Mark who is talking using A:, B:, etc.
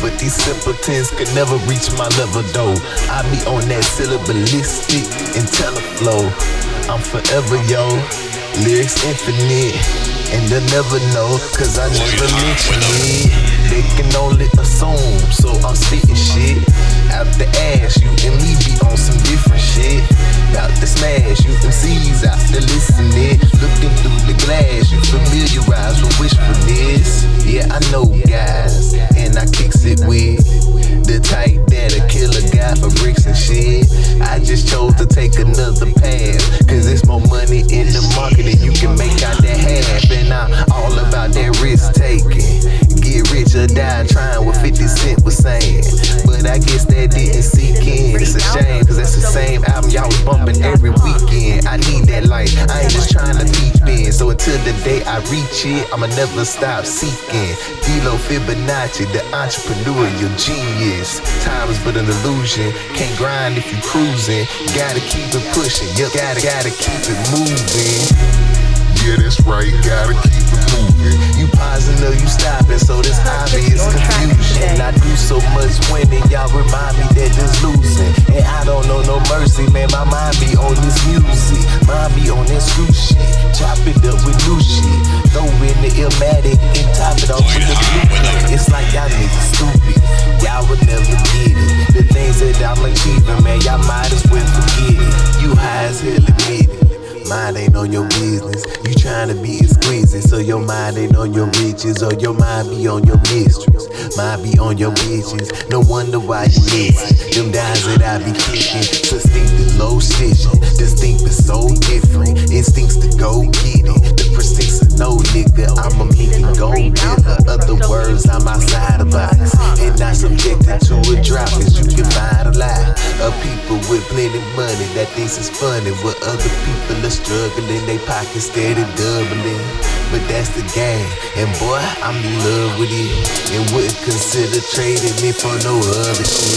A: but these simpletons could never reach my level though. I be on that syllabalistic Inteliflow. I'm forever yo, lyrics infinite. And they'll never know, cause I never mention it. They can only assume, so I'm spitting shit. Out the ass, you and me be on some different shit. Out the smash, you MCs out the listening. Looking through the glass, you familiarize with wishfulness. Yeah, I know guys, and I same album y'all was bumping every weekend. I need that light, I ain't just trying to peep in. So until the day I reach it, I'ma never stop seeking. DeLo Fibonacci, the entrepreneur, your genius. Time is but an illusion. Can't grind if you cruising. Gotta keep it pushing. You gotta, gotta keep it moving.
B: Yeah, that's right, gotta keep it moving.
A: You pausing or you stopping, so this obvious confusion. I do so much winning, y'all remind me that just losing. And I don't know no mercy, man. My mind be on this music, mind be on that screw shit. Chop it up with new shit, throw in the illmatic and top it off with the blue. It's like y'all niggas stupid, y'all would never get it. The things that I'm achieving, man, y'all might as well forget it. You high as hell, admit it. Mind ain't on your business. You trying to be exquisite, so your mind ain't on your riches, or your mind be on your mistress. Mind be on your bitches. No wonder why you listen. I be kicking, succinct low stitching. Distinct but so different. Instincts to go get it. The precincts of no nigga. I'm a meeting gold dealer. Other words, I'm outside the box. And not subjected to a drop, as you can find a lot of people with plenty money that thinks it's funny. What other people are struggling, they pockets steady doubling. But that's the game, and boy, I'm in love with it. And wouldn't consider trading me for no other shit.